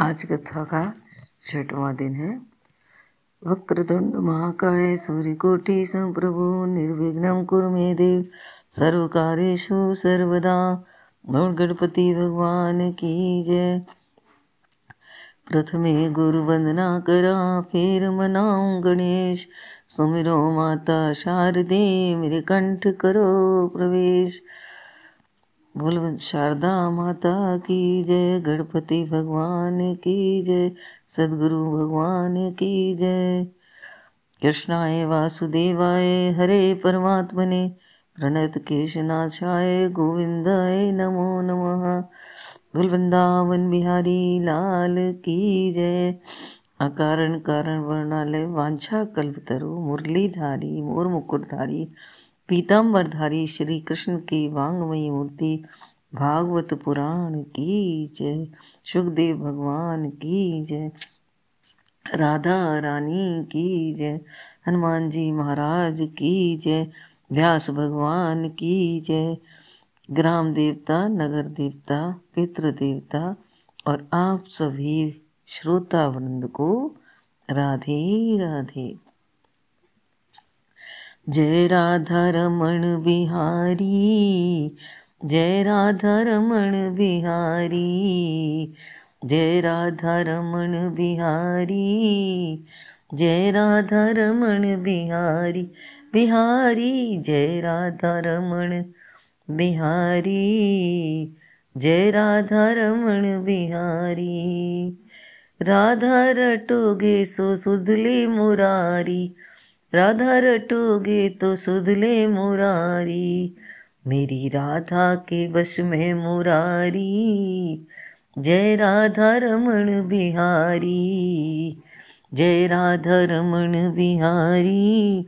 आज कथा का छठवां दिन है। वक्रतुंड महाकाय सूर्यकोटि संप्रभु निर्विघ्नं कुरु मे देव सर्व सर्वकारेषु सर्वदा। नोट गणपति भगवान की जय। प्रथमे गुरु वंदना करा, फिर मनाऊं गणेश। सुमिरो माता शारदे, मेरे कंठ करो प्रवेश। बोल शारदा माता की जय, गणपति भगवान की जय, सदगुरु भगवान की जय। कृष्णाय वासुदेवाय, हरे परमात्मने, प्रणत केशनाशाय, गोविंदाय नमो नमः। बोल वृंदावन बिहारी लाल की जय। अकारण, कारण, वर्णालय, वांछा, कल्पतरु, मुरलीधारी, मोर मुकुटधारी। पीताम्बरधारी श्री कृष्ण की वांगमयी मूर्ति, भागवत पुराण की जय। सुखदेव भगवान की जय। राधा रानी की जय। हनुमान जी महाराज की जय। व्यास भगवान की जय। ग्राम देवता, नगर देवता, पितृ देवता और आप सभी श्रोता वृंद को राधे राधे। जय राधा रमण बिहारी, जय राधा रमण बिहारी, जय राधा रमण बिहारी, जय राधा रमण बिहारी बिहारी, जय राधा रमण बिहारी, जय राधा रमण बिहारी। राधा रटोगे सो सुधले मुरारी राधा रटोगे तो सुधले मुरारी। मेरी राधा के वश में मुरारी। जय राधा रमण बिहारी। जय राधा रमण बिहारी।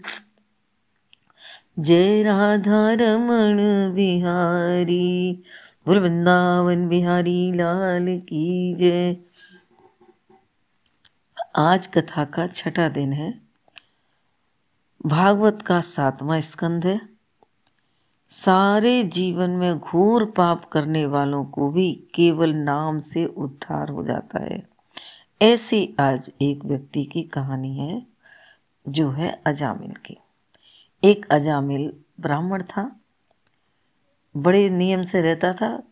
जय राधा रमण बिहारी। बोल वृंदावन बिहारी, लाल की जय। आज कथा का छठा दिन है। भागवत का सातवां स्कंध है। सारे जीवन में घोर पाप करने वालों को भी केवल नाम से उद्धार हो जाता है। ऐसी आज एक व्यक्ति की कहानी है, जो है अजामिल की। एक अजामिल ब्राह्मण था। बड़े नियम से रहता था।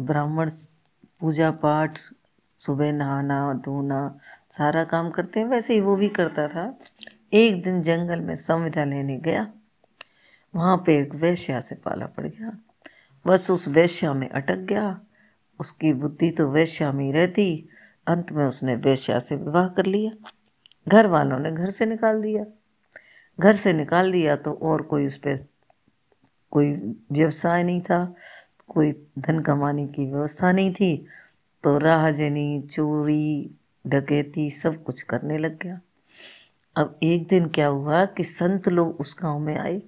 ब्राह्मण पूजा पाठ, सुबह नहाना, धोना, सारा काम करते हैं, वैसे ही वो भी करता था। एक दिन जंगल में संविधा लेने गया। वहाँ पे एक वैश्या से पाला पड़ गया। बस उस वैश्या में अटक गया। उसकी बुद्धि तो वैश्या में ही रहती। अंत में उसने वैश्या से विवाह कर लिया। घर वालों ने घर से निकाल दिया। घर से निकाल दिया तो और कोई उस पर कोई व्यवसाय नहीं था। कोई धन कमाने की व्यवस्था नहीं थी। तो राहजनी, चोरी, डकैती सब कुछ करने लग गया। अब एक दिन क्या हुआ कि संत लोग उस गाँव में आए।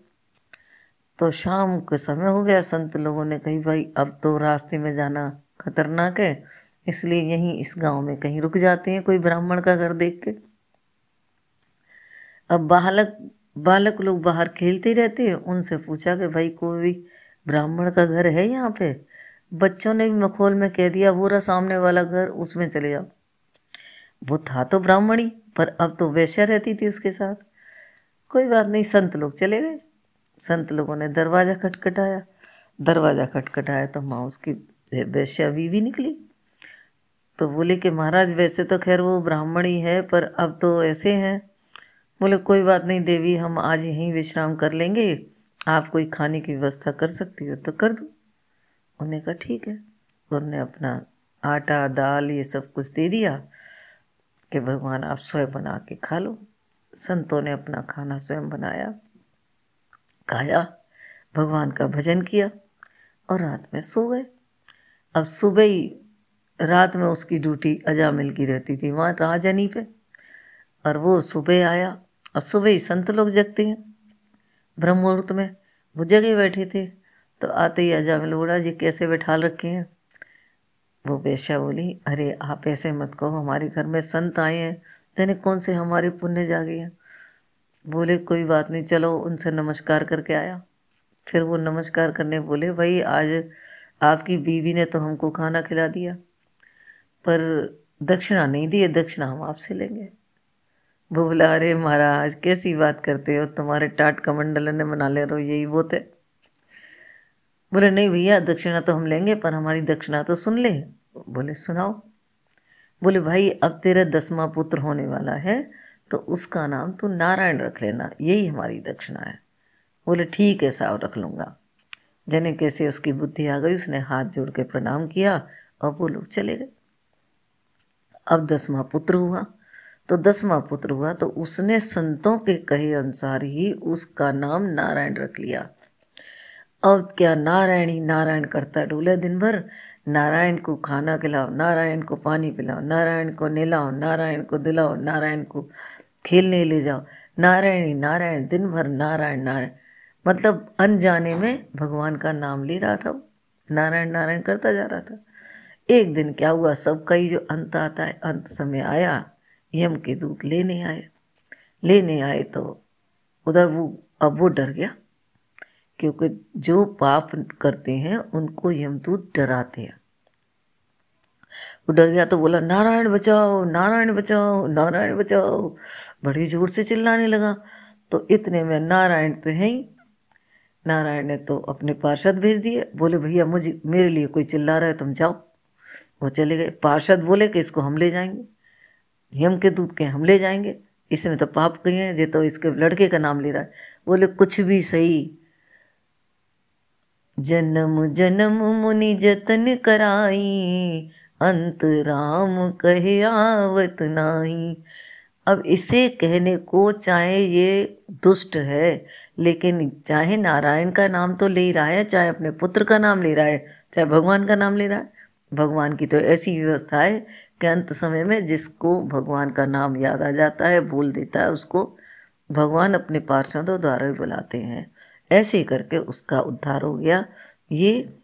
तो शाम के समय हो गया, संत लोगों ने कही, भाई, अब तो रास्ते में जाना खतरनाक है, इसलिए यहीं इस गाँव में कहीं रुक जाते हैं कोई ब्राह्मण का घर देख के। अब बालक बालक लोग बाहर खेलते रहते हैं, उनसे पूछा कि, भाई, कोई ब्राह्मण का घर है यहाँ पे? बच्चों ने भी मखोल में कह दिया रहा सामने वाला घर, उसमें चले जाओ। वो था तो ब्राह्मणी, पर अब तो वैश्या रहती थी उसके साथ। कोई बात नहीं, संत लोग चले गए। संत लोगों ने दरवाज़ा खटखटाया। दरवाज़ा खटखटाया तो माँ उसकी वैश्या बीवी निकली। तो बोले कि महाराज, वैसे तो खैर वो ब्राह्मण ही, पर अब तो ऐसे हैं। बोले, कोई बात नहीं देवी, हम आज यहीं विश्राम कर लेंगे। आप कोई खाने की व्यवस्था कर सकती हो तो कर दो। उन्होंने कहा, ठीक है। उन्होंने अपना आटा, दाल ये सब कुछ दे दिया। कि भगवान आप स्वयं बना के खा लो। संतों ने अपना खाना स्वयं बनाया, खाया, भगवान का भजन किया और रात में सो गए। अब सुबह ही, रात में उसकी ड्यूटी अजामिल की रहती थी, वहाँ राजनी पे और वो सुबह आया और सुबह ही संत लोग जगते हैं। ब्रह्म मुहूर्त में वो जगह बैठे थे तो आते ही अजामिल बोला, जी, कैसे बैठा रखे हैं? वो बेशा बोली, अरे, आप ऐसे मत कहो, हमारे घर में संत आए हैं, तेने कौन से हमारे पुण्य जागे हैं? बोले, कोई बात नहीं, चलो, उनसे नमस्कार करके आया। फिर वो नमस्कार करने बोले, भाई, आज आपकी बीवी ने तो हमको खाना खिला दिया, पर दक्षिणा नहीं दी है, दक्षिणा हम आपसे लेंगे। वो बोला, अरे, महाराज, कैसी बात करते हो, तुम्हारे टाट कमंडल ने मना ले रहे हो यही वो थे बोले, नहीं भैया, दक्षिणा तो हम लेंगे, पर हमारी दक्षिणा तो सुन ले। बोले, सुनाओ। बोले, भाई, अब तेरा दसवा पुत्र होने वाला है तो उसका नाम तू नारायण रख लेना, यही हमारी दक्षिणा है। बोले, ठीक है, साहब, रख लूँगा। जने कैसे उसकी बुद्धि आ गई, उसने हाथ जोड़ के प्रणाम किया और वो लोग चले गए। अब दसवा पुत्र हुआ। तो दसवां पुत्र हुआ तो उसने संतों के कहे अनुसार ही उसका नाम नारायण रख लिया। अब क्या नारायण ही नारायण करता डोले दिन भर नारायण को खाना खिलाओ, नारायण को पानी पिलाओ, नारायण को नहलाओ, नारायण को दिलाओ, नारायण को खेलने ले जाओ। नारायण ही नारायण दिन भर नारायण नारायण। मतलब अनजाने में भगवान का नाम ले रहा था नारायण नारायण करता जा रहा था। एक दिन क्या हुआ, सबका ही जो अंत आता है, अंत समय आया, यम के दूत लेने आए। लेने आए तो उधर वो, अब वो डर गया। क्योंकि जो पाप करते हैं, उनको यमदूत डराते हैं। वो डर गया तो बोला, नारायण बचाओ नारायण बचाओ नारायण बचाओ। बड़ी ज़ोर से चिल्लाने लगा। तो इतने में नारायण तो है ही। नारायण ने तो अपने पार्षद भेज दिए। बोले, भैया, मुझे, मेरे लिए कोई चिल्ला रहा है, तुम जाओ। वो चले गए। पार्षद बोले कि, इसको हम ले जाएँगे। यम के दूत के हम ले जाएँगे। इसने तो पाप किए हैं जे तो इसके लड़के का नाम ले रहा है। बोले, कुछ भी सही जन्म जन्म मुनि जतन कराई, अंत राम कहे आवत नाही। अब इसे कहने को चाहे ये दुष्ट है, लेकिन चाहे नारायण का नाम तो ले रहा है, चाहे अपने पुत्र का नाम ले रहा है, चाहे भगवान का नाम ले रहा है, भगवान की तो ऐसी व्यवस्था है कि अंत समय में जिसको भगवान का नाम याद आ जाता है, बोल देता है, उसको भगवान अपने पार्षदों द्वारा भी बुलाते हैं। ऐसे करके उसका उद्धार हो गया। ये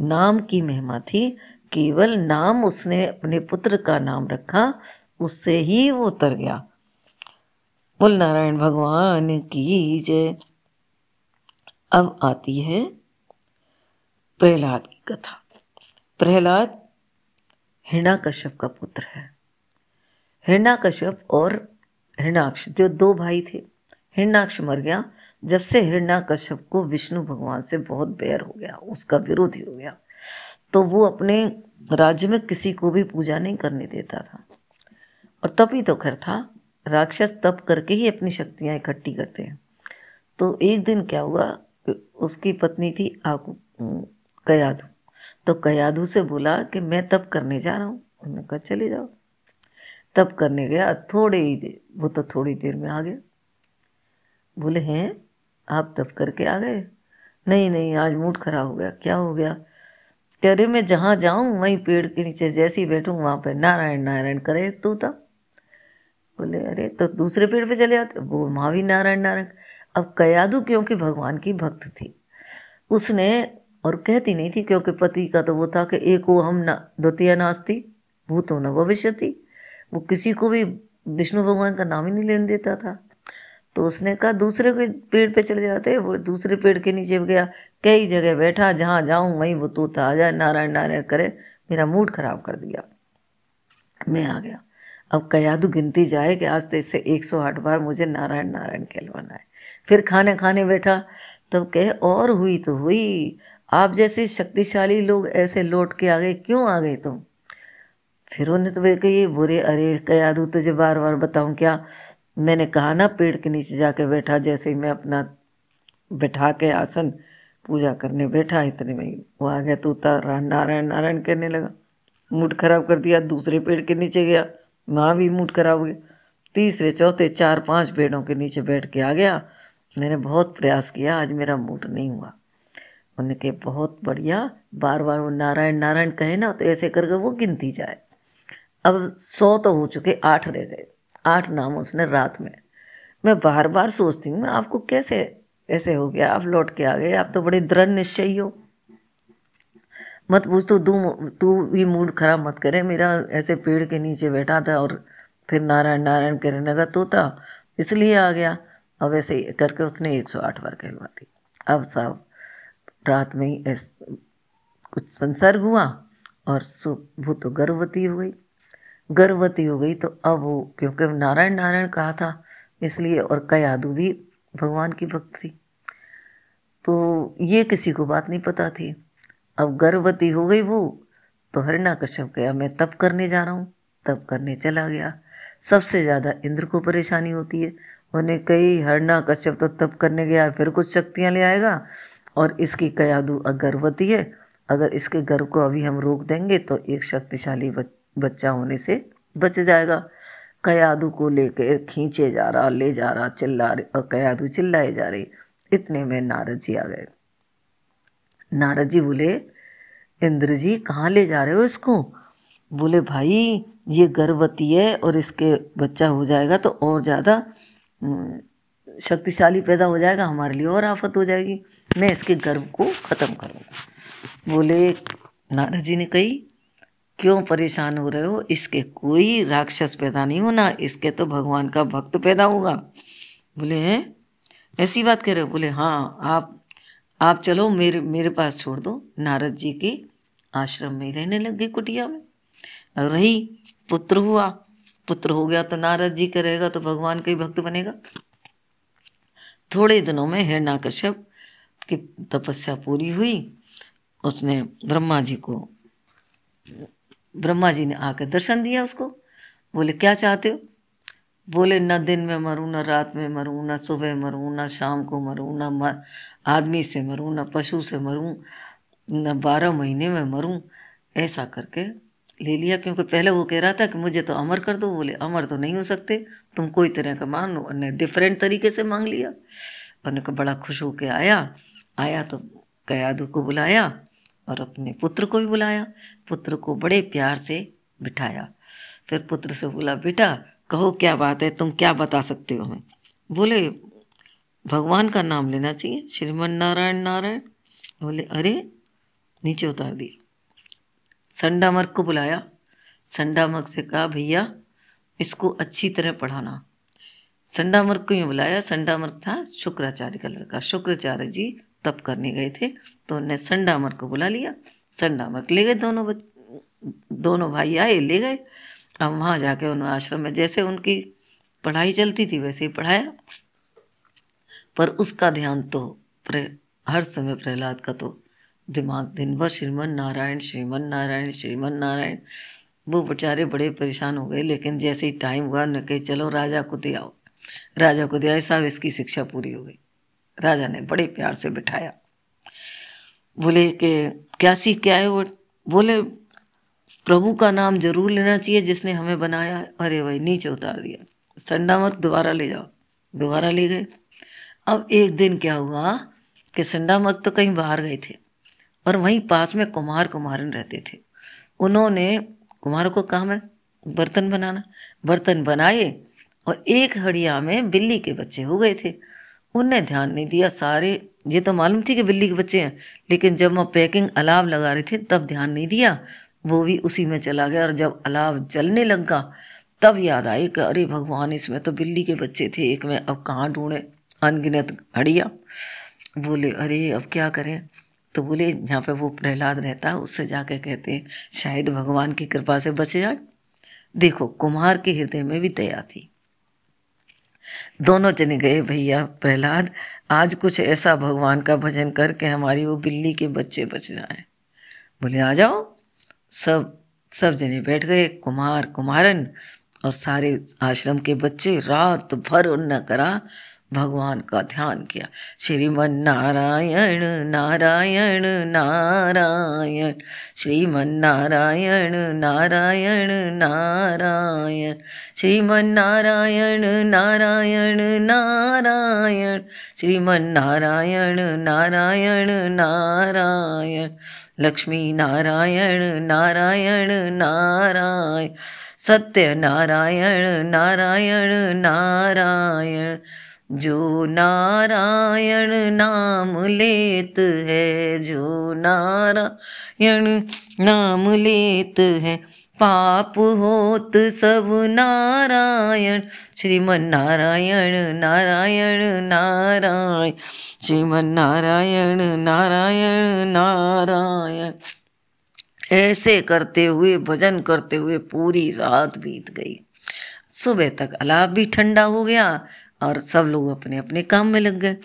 नाम की महिमा थी। केवल नाम उसने अपने पुत्र का नाम रखा, उससे ही वो उतर गया। बोल, नारायण भगवान की जय। अब आती है प्रहलाद की कथा। प्रहलाद हिरणाकश्यप का पुत्र है। हिरणाकश्यप और हिरणाक्ष, जो दो भाई थे। हिरणाक्ष मर गया। जब से हिरणाकश्यप को विष्णु भगवान से बहुत बैर हो गया, उसका विरोधी हो गया तो वो अपने राज्य में किसी को भी पूजा नहीं करने देता था। और तब ही तो खैर था, राक्षस तप करके ही अपनी शक्तियाँ इकट्ठी करते हैं। तो एक दिन क्या हुआ, उसकी पत्नी थी आकू कयादू तो कयादू से बोला कि मैं तप करने जा रहा हूँ। उन्होंने कहा, चले जाओ। तप करने गया, थोड़े ही देर वो तो थोड़ी देर में आ गया। बोले, हैं? आप तब करके आ गए? नहीं नहीं, आज मूड खराब हो गया। क्या हो गया? कह रहे, मैं जहाँ जाऊँ, वहीं पेड़ के नीचे जैसे ही बैठूँ, वहाँ पर नारायण नारायण करे तू तब। बोले, अरे तो दूसरे पेड़ पे चले जाते वो वहाँ भी नारायण नारायण। अब कयादू, क्योंकि भगवान की भक्त थी। उसने, और कहती नहीं थी, क्योंकि पति का तो वो था कि एक वो हम ना, द्वितीय नास्ती भूतो न भविष्य थी। वो किसी को भी विष्णु भगवान का नाम ही नहीं लेने देता था। तो उसने कहा, दूसरे के पेड़ पे चले जाते वो दूसरे पेड़ के नीचे गया, कई जगह बैठा, जहाँ जाऊँ वहीं वो तोता आ जाए, नारायण नारायण करे, मेरा मूड खराब कर दिया। मैं आ गया। अब कयादू गिनती जाए कि आज तो इससे एक सौ आठ बार मुझे नारायण नारायण कहलवाना है। फिर खाने खाने बैठा, तब कहे, और हुई तो हुई। आप जैसे शक्तिशाली लोग ऐसे लौट के आ गए, क्यों आ गए तुम? फिर उन्हें तो कही बुरे अरे कयादू, तुझे बार बार बताऊँ क्या? मैंने कहा ना, पेड़ के नीचे जाके बैठा, जैसे ही मैं अपना बैठा के आसन पूजा करने बैठा, इतने में वो आ गया तो नारायण नारायण करने लगा। मूड खराब कर दिया, दूसरे पेड़ के नीचे गया, वहाँ भी मूड खराब हो गया। तीसरे, चौथे, चार, पाँच पेड़ों के नीचे बैठ के आ गया। मैंने बहुत प्रयास किया, आज मेरा मूड नहीं हुआ। उन्होंने कहे, बहुत बढ़िया बार बार वो नारायण नारायण कहे ना तो ऐसे करके वो गिनती जाए। अब सौ तो हो चुके, आठ रह गए। आठ नाम उसने रात में। मैं बार बार सोचती हूँ मैं आपको कैसे ऐसे हो गया? आप लौट के आ गए, आप तो बड़े दृढ़ निश्चय हो। मत पूछ तो तू तू भी मूड खराब मत करे, मेरा ऐसे पेड़ के नीचे बैठा था और फिर नारायण नारायण कहने लगा तो था इसलिए आ गया। अब ऐसे करके उसने एक सौ आठ बार कहलवा दी। अब साहब, रात में ही कुछ संसर्ग हुआ और वो तो गर्भवती हो गई। गर्भवती हो गई तो अब वो, क्योंकि नारायण नारायण कहा था, इसलिए और कयादू भी भगवान की भक्त थी। तो ये किसी को बात नहीं पता थी। अब गर्भवती हो गई वो तो हरिणा कश्यप गया मैं तब करने जा रहा हूँ तब करने चला गया। सबसे ज़्यादा इंद्र को परेशानी होती है। उन्हें कई हरना कश्यप तो तब करने गया फिर कुछ शक्तियाँ ले आएगा। और इसकी कयादू गर्भवती है। अगर इसके गर्भ को अभी हम रोक देंगे तो एक शक्तिशाली बच्चा होने से बच जाएगा। कयादू को लेकर खींचे जा रहा, ले जा रहा, चिल्ला रहे, और कयादू चिल्लाए जा रही। इतने में नारद जी आ गए। नारद जी बोले, इंद्र जी, कहाँ ले जा रहे हो इसको? बोले, भाई, ये गर्भवती है और इसके बच्चा हो जाएगा तो और ज़्यादा शक्तिशाली पैदा हो जाएगा, हमारे लिए और आफत हो जाएगी। मैं इसके गर्भ को ख़त्म करूँगा। बोले, नारद जी ने कही क्यों परेशान हो रहे हो? इसके कोई राक्षस पैदा नहीं होना। इसके तो भगवान का भक्त पैदा होगा। बोले ऐसी बात कह रहे हो? बोले हाँ आप आप चलो, मेरे मेरे पास छोड़ दो। नारद जी के आश्रम में रहने लग गई कुटिया में। रही, पुत्र हुआ। पुत्र हो गया तो नारद जी का रहेगा तो भगवान का ही भक्त बनेगा। थोड़े दिनों में हिरणा कश्यप की तपस्या पूरी हुई। उसने ब्रह्मा जी को ब्रह्मा जी ने आकर दर्शन दिया उसको। बोले, क्या चाहते हो? बोले, न दिन में मरूँ, न रात में मरूँ, न सुबह मरूँ, न शाम को मरूँ, न मर आदमी से मरूँ, न पशु से मरूँ, न बारह महीने में मरूँ। ऐसा करके ले लिया, क्योंकि पहले वो कह रहा था कि मुझे तो अमर कर दो। बोले, अमर तो नहीं हो सकते, तुम कोई तरह का मान लो। उन्होंने डिफरेंट तरीके से मांग लिया। उन्होंने को बड़ा खुश होके आया। आया तो कयादू को बुलाया। और अपने पुत्र को भी बुलाया, पुत्र को बड़े प्यार से बिठाया। फिर पुत्र से बोला, बेटा, कहो क्या बात है? तुम क्या बता सकते हो हमें? बोले, भगवान का नाम लेना चाहिए, श्रीमन नारायण नारायण। बोले, अरे, नीचे उतार दिया। संडामर्ग को बुलाया। संडामर्ग से कहा, भैया, इसको अच्छी तरह पढ़ाना। संडामर्ग को यूँ बुलाया। संडामर्ग था शुक्राचार्य का लड़का। शुक्राचार्य जी तप करने गए थे तो उन्हें संडामर्ग को बुला लिया। संडामर्ग ले गए दोनों बच, दोनों भाई आए, ले गए। अब वहाँ जाके उन्होंने आश्रम में जैसे उनकी पढ़ाई चलती थी वैसे ही पढ़ाया। पर उसका ध्यान तो हर समय प्रहलाद का तो दिमाग दिन भर श्रीमन नारायण श्रीमन नारायण श्रीमन नारायण। वो बेचारे बड़े परेशान हो गए, लेकिन जैसे ही टाइम हुआ न कहे, चलो राजा को दे आओ। राजा को दे आए साहब इसकी शिक्षा पूरी हो गई। राजा ने बड़े प्यार से बिठाया। बोले कि, क्या सीख के आए वो बोले, प्रभु का नाम ज़रूर लेना चाहिए जिसने हमें बनाया, अरे भाई, नीचे उतार दिया। संडा मत, दोबारा ले जाओ। दोबारा ले गए। अब एक दिन क्या हुआ कि संडा मत तो कहीं बाहर गए थे और वहीं पास में कुमार कुमारन रहते थे। उन्होंने कुमार को कहा, मैं बर्तन बनाना। बर्तन बनाए और एक हड़िया में बिल्ली के बच्चे हो गए थे। उनने ध्यान नहीं दिया। सारे, ये तो मालूम थी कि बिल्ली के बच्चे हैं, लेकिन जब मैं पैकिंग अलाव लगा रहे थे, तब ध्यान नहीं दिया। वो भी उसी में चला गया और जब अलाव जलने लगा, तब याद आई कि अरे भगवान, इसमें तो बिल्ली के बच्चे थे। एक में अब कहाँ ढूंढे? अनगिनत हड़िया। बोले, अरे, अब क्या करें? तो बोले, यहाँ पे वो प्रहलाद रहता है, उससे जाके कहते हैं, शायद भगवान की कृपा से बच जाए। देखो कुमार के हृदय में भी दया थी। दोनों जने गए, भैया प्रहलाद, आज कुछ ऐसा भगवान का भजन करके हमारी वो बिल्ली के बच्चे बच जाए। बोले, आ जाओ। सब सब जने बैठ गए, कुमार, कुमारन और सारे आश्रम के बच्चे रात भर उन्ना करा भगवान का ध्यान किया। श्रीमन नारायण नारायण नारायण श्रीमन नारायण नारायण नारायण श्रीमन नारायण नारायण नारायण श्रीमन नारायण नारायण नारायण लक्ष्मी नारायण नारायण नारायण सत्य नारायण नारायण नारायण जो नारायण नाम लेत है, जो नारायण नाम लेत है, पाप होत सब नारायण। श्रीमन नारायण नारायण नारायण। श्रीमन नारायण नारायण नारायण। ऐसे करते हुए, भजन करते हुए पूरी रात बीत गई। सुबह तक अलाप भी ठंडा हो गया और सब लोग अपने अपने काम में लग गए।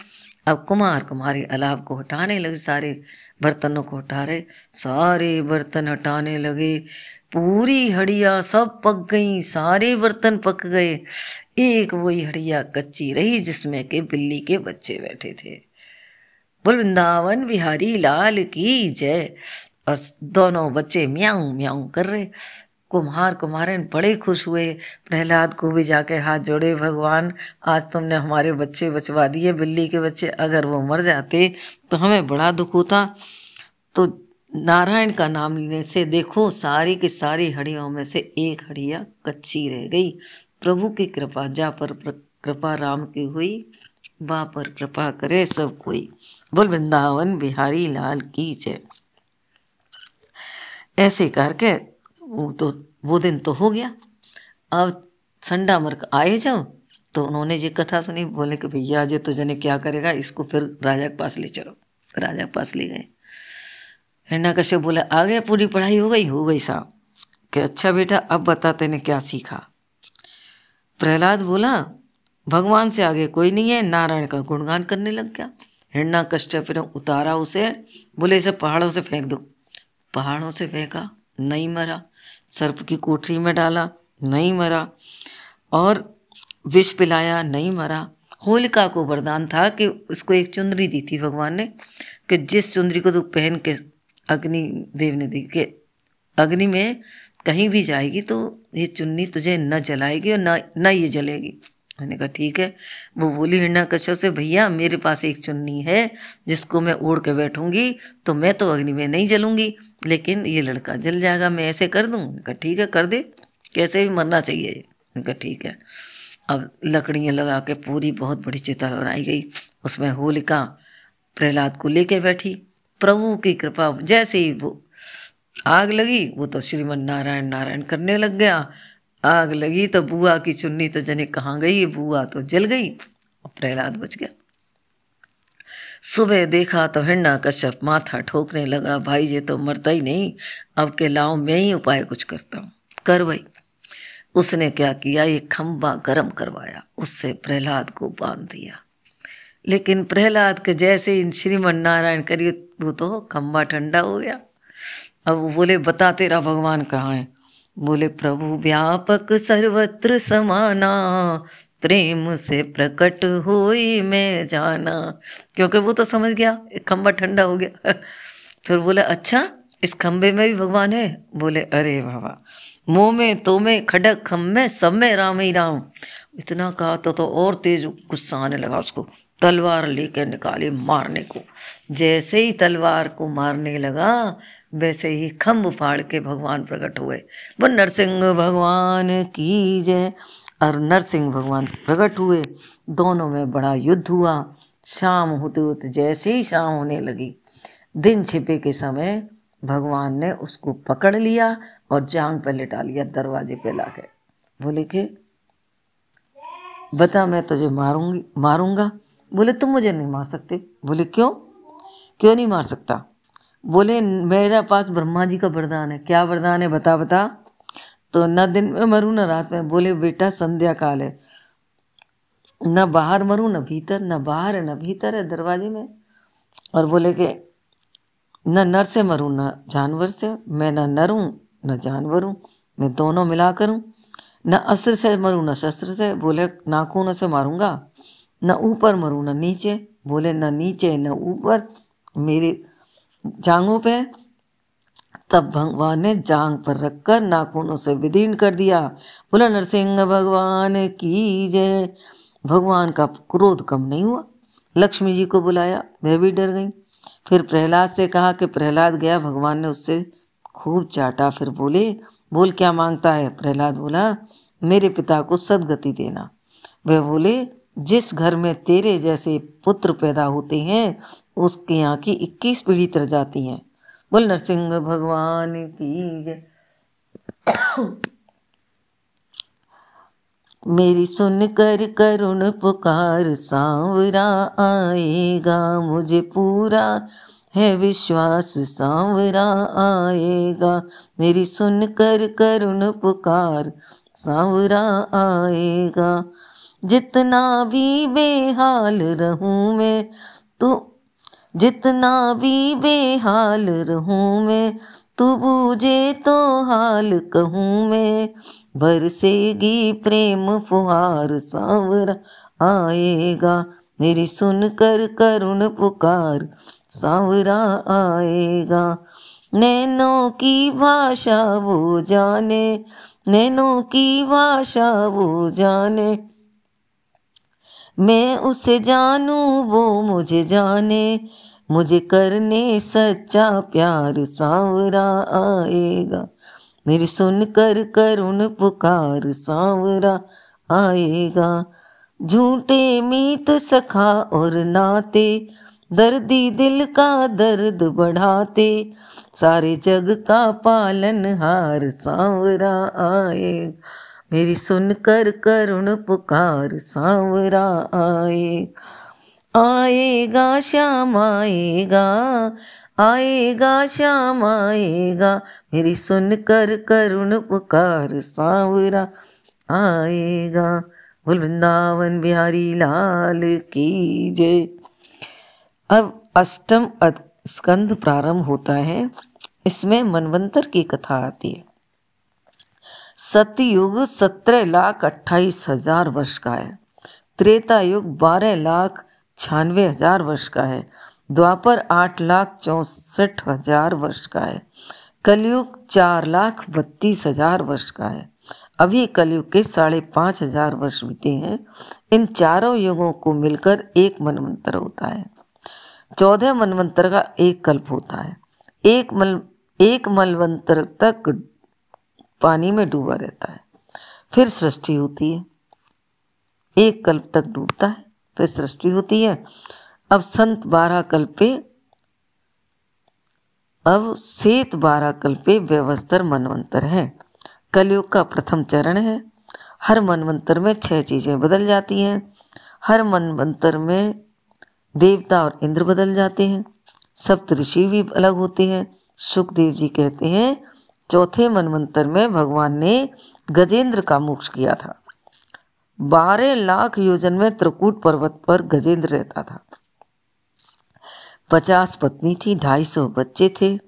अब कुमार कुमारी अलाप को हटाने लगे, सारे बर्तनों को हटा रहे। सारे बर्तन हटाने लगे। पूरी हड़िया सब पक गई, सारे बर्तन पक गए। एक वही हड़िया कच्ची रही जिसमें के बिल्ली के बच्चे बैठे थे। बोल, वृंदावन बिहारी लाल की जय। और दोनों बच्चे म्याऊं म्याऊं कर रहे। कुम्हार कुम्हारन बड़े खुश हुए। प्रहलाद को भी जाके हाथ जोड़े, भगवान, आज तुमने हमारे बच्चे बचवा दिए, बिल्ली के बच्चे। अगर वो मर जाते तो हमें बड़ा दुख होता। तो नारायण का नाम लेने से देखो, सारी की सारी हड़ियों में से एक हड़िया कच्ची रह गई। प्रभु की कृपा, जा पर कृपा राम की हुई बा पर कृपा करे सब कोई। बोल, वृंदावन बिहारी लाल की जय। ऐसे करके वो तो वो दिन तो हो गया। अब संडा मर्क आए जाओ तो उन्होंने ये कथा सुनी, बोले कि भैया जे तो जने क्या करेगा, इसको फिर राजा के पास ले चलो। राजा के पास ले गए। हिरणा कश्यप बोले आ गया पूरी पढ़ाई हो गई? हो गई साहब। कि अच्छा बेटा, अब बता तेने क्या सीखा। प्रहलाद बोला, भगवान से आगे कोई नहीं है, नारायण का गुणगान करने लग गया। हिरणा कश्यप ने उतारा उसे, बोले, इसे पहाड़ों से फेंक दो। पहाड़ों से फेंका। नहीं मरा। सर्प की कोठरी में डाला, नहीं मरा। और विष पिलाया, नहीं मरा। होलिका को वरदान था कि उसको एक चुंदरी दी थी भगवान ने, कि जिस चुंदरी को तू पहन के अग्नि, देव ने दी, के अग्नि में कहीं भी जाएगी तो ये चुन्नी तुझे न जलाएगी और न न ये जलेगी। मैंने कहा, ठीक है। वो बोली, हिरणा कश्यप से, भैया, मेरे पास एक चुन्नी है, जिसको मैं ओढ़ के बैठूँगी तो मैं तो अग्नि में नहीं जलूँगी, लेकिन ये लड़का जल जाएगा, मैं ऐसे कर दूँ? कहा, ठीक है, कर दे, कैसे भी मरना चाहिए। कहा, ठीक है। अब लकड़ियाँ लगा के पूरी बहुत बड़ी चिता बनाई गई। उसमें होलिका प्रहलाद को लेके बैठी, प्रभु की कृपा, जैसे ही वो आग लगी, वो तो श्रीमन नारायण नारायण करने लग गया। आग लगी तो बुआ की चुन्नी तो जने कहाँ गई, बुआ तो जल गई और प्रहलाद बच गया। सुबह देखा तो हिरणा कश्यप माथा ठोकने लगा, भाई ये तो मरता ही नहीं, अब के लाओ मैं ही उपाय कुछ करता हूँ। कर भाई उसने क्या किया, ये खम्बा गर्म करवाया, उससे प्रहलाद को बाँध दिया। लेकिन प्रहलाद के जैसे इन श्रीमन नारायण करिए वो तो खम्बा ठंडा हो गया। अब वो बोले बता तेरा भगवान कहाँ है? बोले प्रभु व्यापक सर्वत्र समाना प्रेम से प्रकट हुई मैं जाना। क्योंकि वो तो समझ गया खम्बा ठंडा हो गया। फिर बोले अच्छा इस खम्बे में भी भगवान है? बोले अरे बाबा मुँह में तो में खड़क खम में सब में राम ही राम। इतना कहा तो, तो और तेज गुस्सा आने लगा उसको। तलवार लेकर निकाली मारने को। जैसे ही तलवार को मारने लगा, वैसे ही खम्भ फाड़ के भगवान प्रकट हुए। वो नरसिंह भगवान की जय। और नरसिंह भगवान प्रकट हुए। दोनों में बड़ा युद्ध हुआ। शाम होते होते, जैसे ही शाम होने लगी, दिन छिपे के समय भगवान ने उसको पकड़ लिया और जांग पर लिटा लिया, दरवाजे पे ला के बोले कि, बता, मैं तुझे मारूँगी, मारूँगा। बोले, तुम मुझे नहीं मार सकते। बोले, क्यों? क्यों नहीं मार सकता? बोले, मेरा पास ब्रह्मा जी का वरदान है। क्या वरदान है? बता बता। तो न दिन में मरूँ, न रात में। बोले, बेटा, संध्या काल है। न बाहर मरूँ, न भीतर, न बाहर है, न भीतर है दरवाजे में। और बोले कि, न नर से मरूँ, न जानवर से। मैं न नर हूँ न जानवर। हूँ मैं दोनों मिला करूँ न अस्त्र से मरूँ, न शस्त्र से। बोले, नाखूनों से मारूँगा? न ऊपर मरूँ, न नीचे। बोले, न नीचे, न ऊपर। मेरे जांगों पे तब भगवान ने जांग पर रखकर नाखूनों से विदीर्ण कर दिया। बोला, नरसिंह भगवान की जय। भगवान का क्रोध कम नहीं हुआ। लक्ष्मी जी को बुलाया वह भी डर गई। फिर प्रहलाद से कहा कि प्रहलाद गया। भगवान ने उससे खूब चाटा। फिर बोले, बोल, क्या माँगता है? प्रहलाद बोला, मेरे पिता को सदगति देना। वह बोले जिस घर में तेरे जैसे पुत्र पैदा होते हैं, उसके यहाँ की इक्कीस पीढ़ी तर जाती हैं। बोल, नरसिंह भगवान की मेरी सुन कर करुण पुकार सांवरा आएगा, मुझे पूरा है विश्वास सांवरा आएगा। मेरी सुन कर करुण पुकार सांवरा आएगा। जितना भी बेहाल रहूँ मैं, तू जितना भी बेहाल रहूँ मैं, तू बूझे तो हाल कहूँ मैं। बरसेगी प्रेम फुहार सांवरा आएगा, मेरी सुन कर करुण पुकार सांवरा आएगा। नैनों की भाषा वो जाने, नैनों की भाषा वो जाने मैं उसे जानूं, वो मुझे जाने। मुझे करने सच्चा प्यार सांवरा आएगा। मेरी सुन कर करुण पुकार सांवरा आएगा। झूठे मीत सखा और नाते, दर्दी दिल का दर्द बढ़ाते। सारे जग का पालन हार सांवरा आए मेरी सुन कर करुण पुकार सांवरा आए। आएगा, श्याम आएगा आएगा, श्याम आएगा। मेरी सुन कर करुण पुकार सांवरा आएगा। बोल, वृंदावन बिहारी लाल की जय। अब अष्टम स्कंद प्रारंभ होता है। इसमें मनवंतर की कथा आती है। सतयुग सत्रह लाख अट्ठाईस हज़ार वर्ष का है। त्रेता युग बारह लाख छियानवे हज़ार वर्ष का है। द्वापर आठ लाख चौसठ हज़ार वर्ष का है। कलयुग चार लाख बत्तीस हज़ार वर्ष का है। अभी कलयुग के साढ़े पाँच हज़ार वर्ष बीते हैं। इन चारों युगों को मिलकर एक मनवंतर होता है। चौदह मनवंतर का एक कल्प होता है। एक मल, एक मलवंतर तक पानी में डूबा रहता है, फिर सृष्टि होती है। एक कल्प तक डूबता है, फिर सृष्टि होती है। अब संत बारह कल्पे, अब सेत बारह कल्पे व्यवस्थर मनवंतर है। कलयुग का प्रथम चरण है। हर मनवंतर में छह चीज़ें बदल जाती हैं। हर मनवंतर में देवता और इंद्र बदल जाते हैं। सप्त ऋषि भी अलग होते हैं। सुखदेव जी कहते हैं चौथे मनवंतर में भगवान ने गजेंद्र का मोक्ष किया था। बारह लाख योजन में त्रिकूट पर्वत पर गजेंद्र रहता था। पचास पत्नी थी, ढाई सौ बच्चे थे।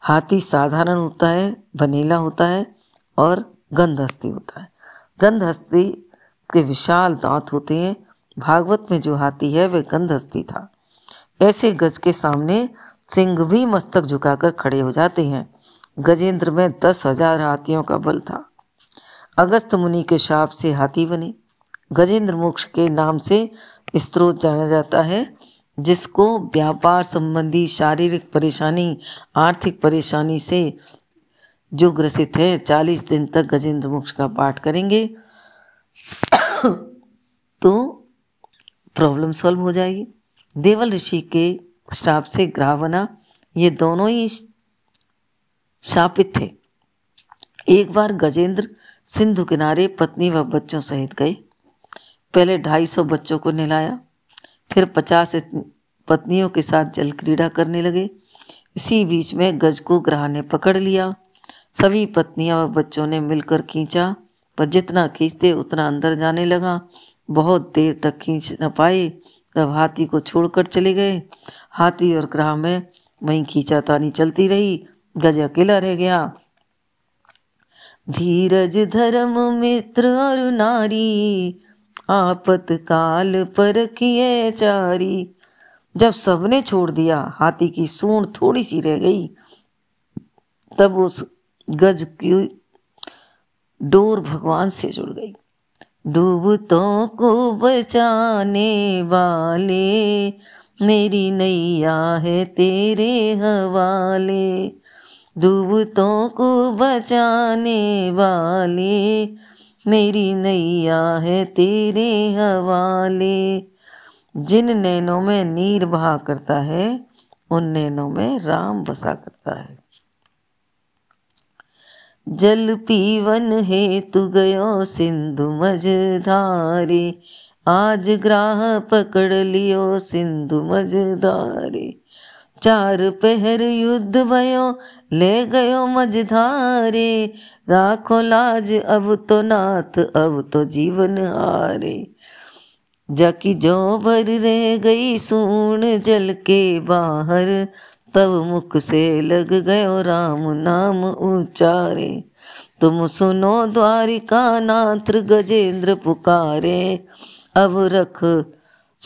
हाथी साधारण होता है, बनेला होता है और गंधहस्ती होता है। गंधहस्ती के विशाल दांत होते हैं। भागवत में जो हाथी है, वह गंधहस्ती था। ऐसे गज के सामने सिंह भी मस्तक झुकाकर खड़े हो जाते हैं। गजेंद्र में दस हज़ार हाथियों का बल था। अगस्त मुनि के शाप से हाथी बने। गजेंद्र मोक्ष के नाम से स्त्रोत जाना जाता है, जिसको व्यापार संबंधी शारीरिक परेशानी, आर्थिक परेशानी से जो ग्रसित है, चालीस दिन तक गजेंद्र मोक्ष का पाठ करेंगे तो प्रॉब्लम सॉल्व हो जाएगी। देवल ऋषि के श्राप से ग्राह बना। ये दोनों ही शापित थे। एक बार गजेंद्र सिंधु किनारे पत्नी व बच्चों सहित गए। पहले ढाई सौ बच्चों को नहलाया, फिर पचास पत्नियों के साथ जल क्रीड़ा करने लगे। इसी बीच में गज को ग्रह ने पकड़ लिया। सभी पत्नियाँ व बच्चों ने मिलकर खींचा, पर जितना खींचते उतना अंदर जाने लगा। बहुत देर तक खींच न पाए, तब हाथी को छोड़कर चले गए। हाथी और ग्राह में वहीं खींचातानी चलती रही। गज अकेला रह गया। धीरज, धर्म, मित्र और नारी, आपत काल पर किए चारी। जब सबने छोड़ दिया, हाथी की सूंड थोड़ी सी रह गई, तब उस गज की डोर भगवान से जुड़ गई। डूबतों को बचाने वाले, मेरी नैया है तेरे हवाले। डूबतों को बचाने वाले, मेरी नैया है तेरे हवाले। जिन नैनों में नीर बहा करता है, उन नैनों में राम बसा करता है। जल पीवन हे तु गयो सिंधु मझधारे, आज ग्राह पकड़ लियो सिंधु मझधारे। चार पहर युद्ध भयो, ले गयो मझधारे। राखो लाज, अब तो नाथ, अब तो जीवन हारे। जाकी जो भर रह गई सूण जल के बाहर, तब मुख से लग गयो राम नाम उचारे तुम सुनो द्वारिका नाथ गजेंद्र पुकारे, अब रख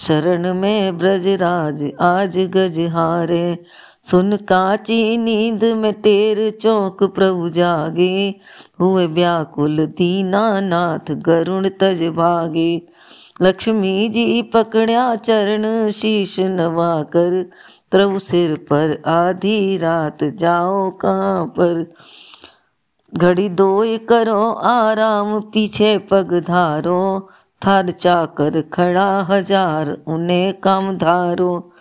शरण में ब्रजराज आज गजहारे सुन काची नींद में टेर चौक प्रभु जागे। हुए व्याकुल दीना नाथ गरुण तज भागे। लक्ष्मी जी पकड़या चरण शीश नवा कर त्रव सिर पर आधी रात जाओ कहाँ पर। घड़ी दो करो आराम, पीछे पग धारो। थार चाकर खड़ा हज़ार, उन्हें काम धारो।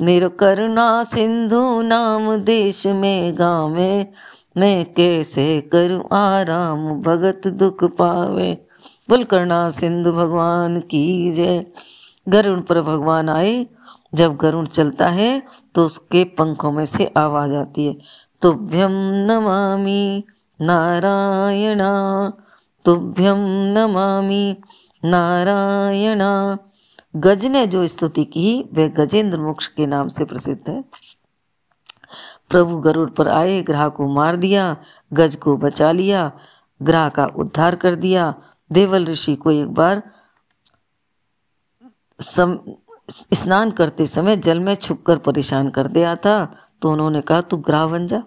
निरकरुणा सिंधु नाम देश में गाँव। में कैसे करूँ आराम, भगत दुख पावे। बोल करना सिंधु भगवान की जय। गरुण पर भगवान आए। जब गरुण चलता है तो उसके पंखों में से आवाज़ आती है तुभ्यम नमामि नारायणा तुभ्यम नमामि नारायणा। गज ने जो स्तुति की, वह गजेंद्र मोक्ष के नाम से प्रसिद्ध है। प्रभु गरुड़ पर आए, ग्रह को मार दिया, गज को बचा लिया, ग्रह का उद्धार कर दिया। देवल ऋषि को एक बार सम, स्नान करते समय जल में छुपकर परेशान कर दिया था तो उन्होंने कहा, तू ग्राह बन जा।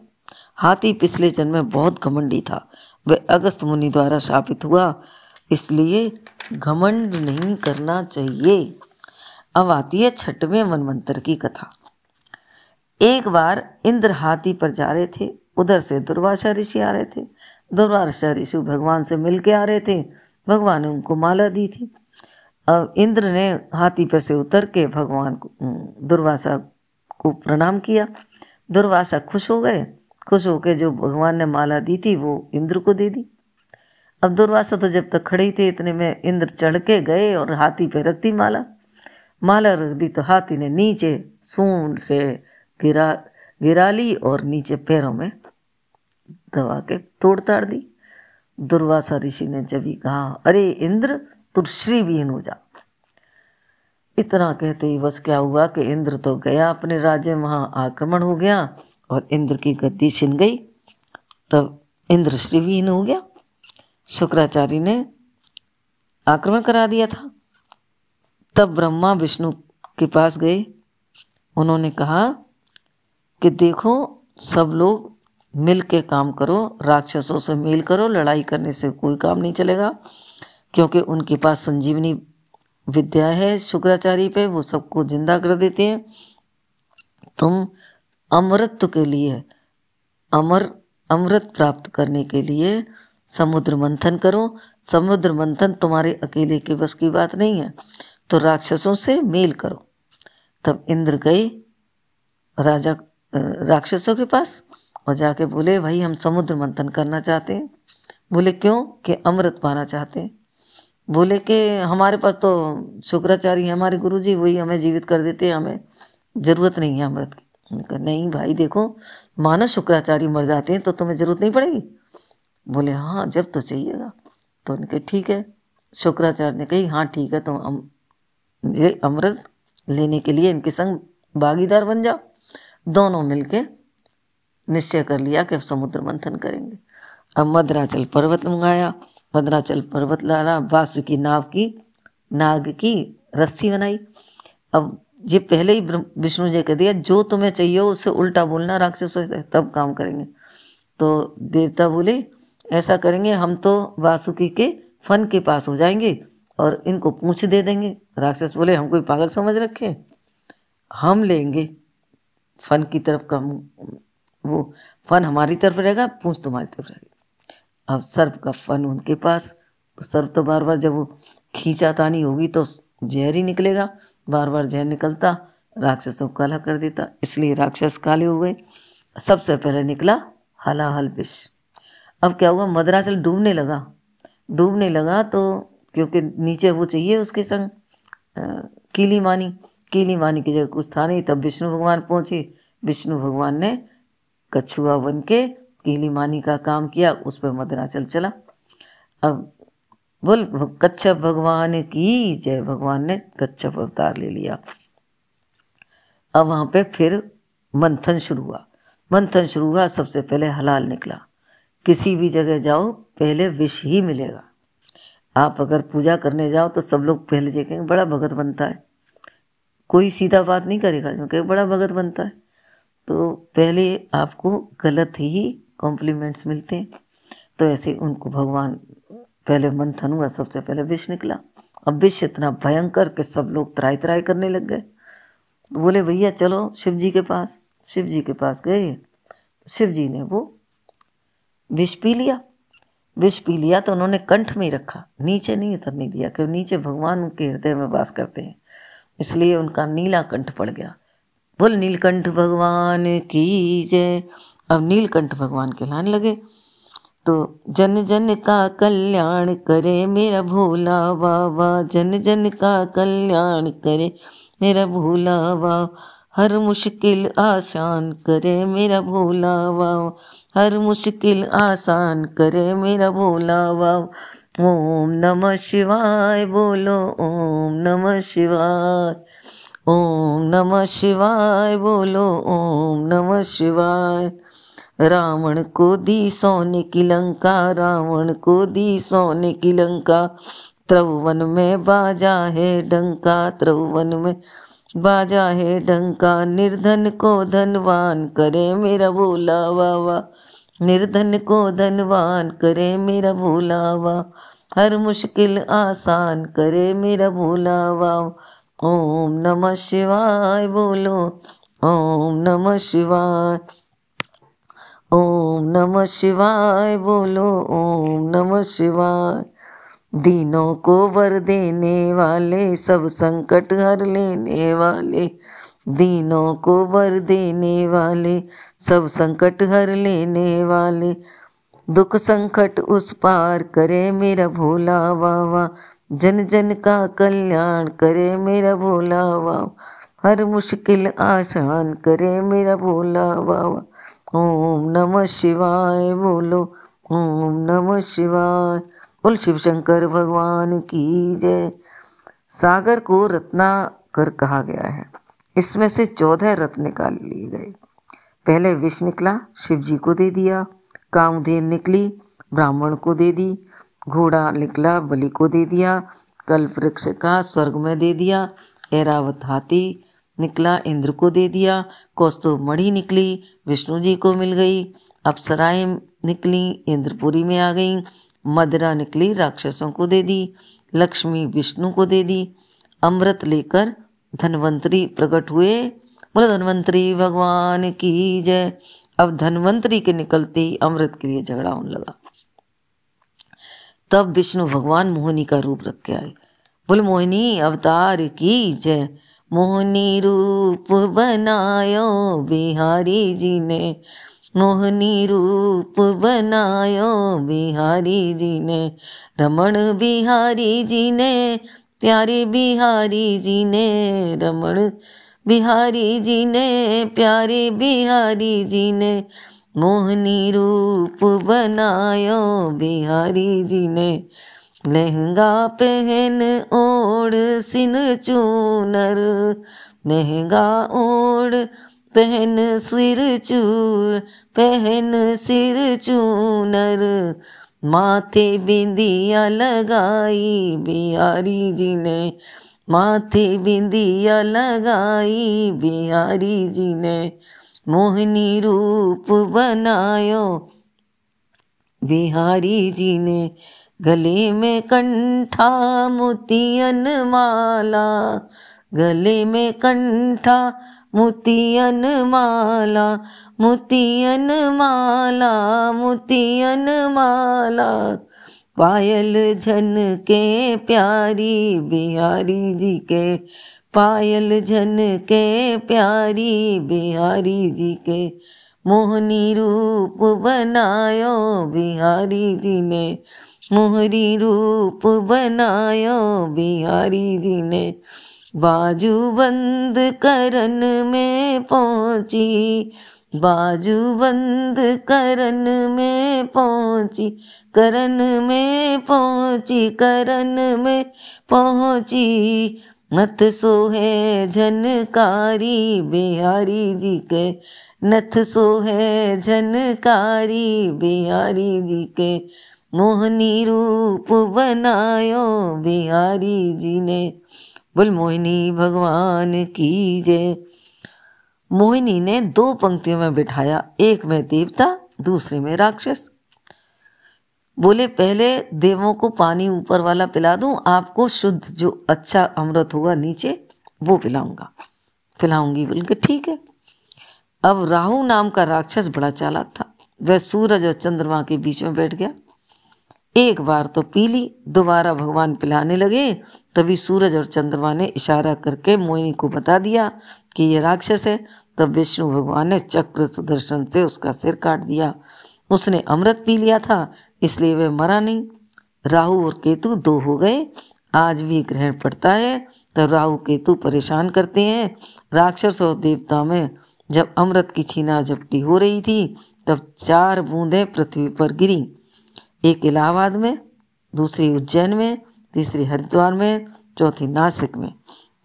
हाथी पिछले जन्म में बहुत घमंडी था। वह अगस्त मुनि द्वारा शापित हुआ, इसलिए घमंड नहीं करना चाहिए। अब आती है छठवें मनमंत्र की कथा। एक बार इंद्र हाथी पर जा रहे थे। उधर से दुर्वासा ऋषि आ रहे थे। दुर्वासा ऋषि भगवान से मिल के आ रहे थे। भगवान ने उनको माला दी थी। अब इंद्र ने हाथी पर से उतर के भगवान को दुर्वासा को प्रणाम किया। दुर्वासा खुश हो गए। खुश होकर जो भगवान ने माला दी थी, वो इंद्र को दे दी। अब दुर्वासा तो जब तक खड़े थे, इतने में इंद्र चढ़ के गए और हाथी पे रख दी माला। माला रख दी तो हाथी ने नीचे सूंड से गिरा गिरा ली और नीचे पैरों में दबा के तोड़ ताड़ दी। दुर्वासा ऋषि ने जब ही कहा, अरे इंद्र, तू श्रीविहीन हो जा। इतना कहते ही बस क्या हुआ कि इंद्र तो गया अपने राज्य, वहाँ आक्रमण हो गया और इंद्र की गद्दी छिन गई। तब इंद्र श्रीविहीन हो गया। शुक्राचार्य ने आक्रमण करा दिया था। तब ब्रह्मा विष्णु के पास गए। उन्होंने कहा कि देखो, सब लोग मिल के काम करो, राक्षसों से मेल करो, लड़ाई करने से कोई काम नहीं चलेगा, क्योंकि उनके पास संजीवनी विद्या है शुक्राचार्य पे, वो सबको ज़िंदा कर देते हैं। तुम अमृत के लिए, अमर, अमृत प्राप्त करने के लिए समुद्र मंथन करो। समुद्र मंथन तुम्हारे अकेले के बस की बात नहीं है। तो राक्षसों से मेल करो। तब इंद्र गए राजा राक्षसों के पास और जाके बोले, भाई, हम समुद्र मंथन करना चाहते हैं। बोले, क्यों? कि अमृत पाना चाहते हैं। बोले कि, हमारे पास तो शुक्राचार्य हमारे गुरु जी वही हमें जीवित कर देते हैं, हमें ज़रूरत नहीं है अमृत की। नहीं भाई, देखो मानो शुक्राचार्य मर जाते हैं तो तुम्हें ज़रूरत नहीं पड़ेगी। बोले हाँ जब तो चाहिएगा। तो उनके ठीक है। शुक्राचार्य ने कही हाँ ठीक है तुम अम, ये अमृत लेने के लिए इनके संग भागीदार बन जाओ। दोनों मिलके निश्चय कर लिया कि अब समुद्र मंथन करेंगे। अब मद्राचल पर्वत मंगाया मद्राचल पर्वत लाना वासु की नाव की नाग की रस्सी बनाई। अब ये पहले ही विष्णु जी कह दिया जो तुम्हें चाहिए उससे उल्टा बोलना राक्षस तब काम करेंगे। तो देवता बोले ऐसा करेंगे, हम तो वासुकी के फन के पास हो जाएँगे और इनको पूछ दे देंगे। राक्षस बोले, हम कोई पागल समझ रखे हम लेंगे फन की तरफ़ का वो फन हमारी तरफ़ रहेगा, पूछ तुम्हारी तरफ़ रहेगी। अब सर्प का फन उनके पास तो सर्प तो बार बार जब वो खींचा तानी होगी तो जहर ही निकलेगा। बार बार जहर निकलता, राक्षसों को काला कर देता, इसलिए राक्षस काले हो गए। सबसे पहले निकला हलाहल विष अब क्या हुआ? मदराचल डूबने लगा। डूबने लगा तो क्योंकि नीचे वो चाहिए उसके संग कीली मानी कीली मानी की जगह कुछ था नहीं, तब विष्णु भगवान पहुँचे। विष्णु भगवान ने कछुआ बन के कीली मानी का काम किया, उस पर मदनाचल चला। अब बोल, कच्छप भगवान की जय, भगवान ने कच्छप अवतार ले लिया। अब वहाँ पे फिर मंथन शुरू हुआ। मंथन शुरू हुआ, सबसे पहले हलाल निकला। किसी भी जगह जाओ, पहले विष ही मिलेगा। आप अगर पूजा करने जाओ तो सब लोग पहले देखेंगे बड़ा भगत बनता है। कोई सीधा बात नहीं करेगा जो क्योंकि बड़ा भगत बनता है। तो पहले आपको गलत ही कॉम्प्लीमेंट्स मिलते हैं। तो ऐसे उनको भगवान, पहले मंथन हुआ सबसे पहले विष निकला। अब विष इतना भयंकर कि सब लोग त्राई त्राई करने लग गए। तो बोले, भैया, चलो शिव जी के पास। शिव जी के पास गए। शिव जी ने वो विष पी लिया। विष पी लिया तो उन्होंने कंठ में ही रखा। नीचे नहीं उतरने दिया, क्योंकि नीचे भगवान उनके हृदय में वास करते हैं। इसलिए उनका नीला कंठ पड़ गया। बोल, नीलकंठ भगवान की जय। अब नीलकंठ भगवान के लाने लगे। तो जन जन का कल्याण करे मेरा भोला बाबा। जन जन का कल्याण करे मेरा भोला बाबा। हर मुश्किल आसान करे मेरा भोला बाबा हर मुश्किल आसान करे मेरा भोला बाबा ओम नमः शिवाय, बोलो ओम नमः शिवाय। ओम नमः शिवाय, बोलो ओम नमः शिवाय। रावण को दी सोने की लंका, रावण को दी सोने की लंका। त्रिभुवन में बाजा है डंका त्रिभुवन में बाजा है डंका, निर्धन को धनवान करे मेरा भोला बाबा। निर्धन को धनवान करे मेरा भोला बाबा। हर मुश्किल आसान करे मेरा भोला बाबा। ओम नमः शिवाय बोलो, ओम नमः शिवाय। ओम नमः शिवाय बोलो, ओम नमः शिवाय। दीनों को वर देने वाले, सब संकट हर लेने वाले। दीनों को वर देने वाले, सब संकट हर लेने वाले। दुख संकट उस पार करे मेरा भोला बाबा। जन जन का कल्याण करे मेरा भोला बाबा। हर मुश्किल आसान करे मेरा भोला बाबा। ओम नमः शिवाय बोलो, ओम नमः शिवाय। बोल, शिव शंकर भगवान की जय। सागर को रत्नाकर कहा गया है। इसमें से चौदह रत्न निकाल लिए गए। पहले विष निकला, शिव जी को दे दिया, कामधेन निकली, ब्राह्मण को दे दी, घोड़ा निकला, बलि को दे दिया कल्प वृक्ष का स्वर्ग में दे दिया एरावत हाथी निकला, इंद्र को दे दिया कौस्तुभ मणि निकली, विष्णु जी को मिल गई, अप्सराएँ निकली, इंद्रपुरी में आ गई मदरा निकली, राक्षसों को दे दी, लक्ष्मी विष्णु को दे दी, अमृत लेकर धनवंतरी प्रकट हुए। बोले, धनवंतरी, भगवान की जय। अब धनवंतरी के निकलते ही अमृत के लिए झगड़ा होने लगा। तब विष्णु भगवान मोहिनी का रूप रख के आए। बोले, मोहिनी, अवतार की जय। मोहिनी रूप बनायो बिहारी जी ने। मोहनी रूप बनायो बिहारी जी ने। रमण बिहारी जी ने, प्यारे बिहारी जी ने, रमण बिहारी जी ने, प्यारे बिहारी जी ने। मोहनी रूप बनायो बिहारी जी ने। लहंगा पहन ओढ़ सिन चूनर लहंगा ओढ़ पहन सिर चूर, पहन सिर चूनर। माथे बिंदिया लगाई बिहारी जी ने। माथे बिंदिया लगाई बिहारी जी ने। मोहनी रूप बनायो बिहारी जी ने। गले में कंठा मोतियन माला, गले में कंठा मोतियन माला मोतियन माला मोतियन माला पायल झन के प्यारी, बिहारी जी के। पायल झन के प्यारी, बिहारी जी के। मोहनी रूप बनायो, बिहारी जी ने। मोहरी रूप बनायो, बिहारी जी ने। बाजू बंद करन में पहुँची, बाजू बंद करन में पहुँची करन में पहुँची करन में पहुँची। नथ सोहे झनकारी, बिहारी जी के नथ सोहे झनकारी, बिहारी जी के मोहनी रूप बनायो, बिहारी जी ने बोल, मोहिनी भगवान की जय। मोहिनी ने दो पंक्तियों में बिठाया, एक में देवता, दूसरे में राक्षस। बोले, पहले देवों को पानी ऊपर वाला पिला दूँ, आपको शुद्ध जो अच्छा अमृत होगा नीचे, वो पिलाऊँगा। पिलाऊँगी, बोल के ठीक है। अब राहु नाम का राक्षस बड़ा चालाक था। वह सूरज और चंद्रमा के बीच में बैठ गया। एक बार तो पी ली, दोबारा भगवान पिलाने लगे, तभी सूरज और चंद्रमा ने इशारा करके मोहिनी को बता दिया कि ये राक्षस है। तब विष्णु भगवान ने चक्र सुदर्शन से उसका सिर काट दिया। उसने अमृत पी लिया था, इसलिए वह मरा नहीं। राहु और केतु दो हो गए। आज भी ग्रहण पड़ता है, तब राहु केतु परेशान करते हैं। राक्षस और देवता में जब अमृत की छीना झपटी हो रही थी, तब चार बूंदें पृथ्वी पर गिरी। एक इलाहाबाद में, दूसरी उज्जैन में, तीसरी हरिद्वार में, चौथी नासिक में।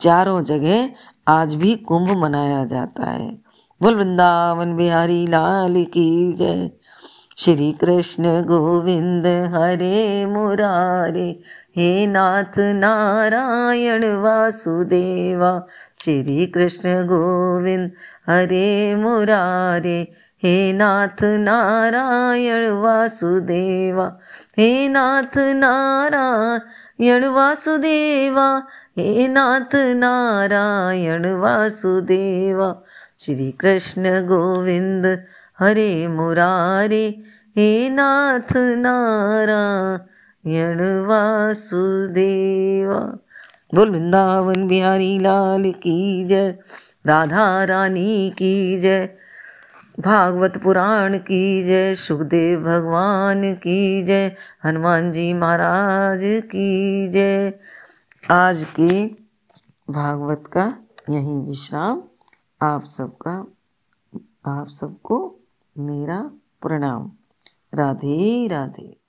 चारों जगह आज भी कुंभ मनाया जाता है। बोल वृंदावन बिहारी लाल की जय। श्री कृष्ण गोविंद हरे मुरारे। हे नाथ नारायण वासुदेवा। श्री कृष्ण गोविंद हरे मुरारे। हे नाथ नारायण वासुदेवा, हे नाथ नारायण वासुदेवा, हे नाथ नारायण वासुदेवा, श्री कृष्ण गोविंद हरे मुरारे, हे नाथ नारायण वासुदेवा। बोल वृंदावन बिहारी लाल की जय, राधा रानी की जय भागवत पुराण की जय, सुखदेव भगवान की जय, हनुमान जी महाराज की जय। आज के भागवत का यही विश्राम। आप सबका, आप सबको मेरा प्रणाम। राधे राधे।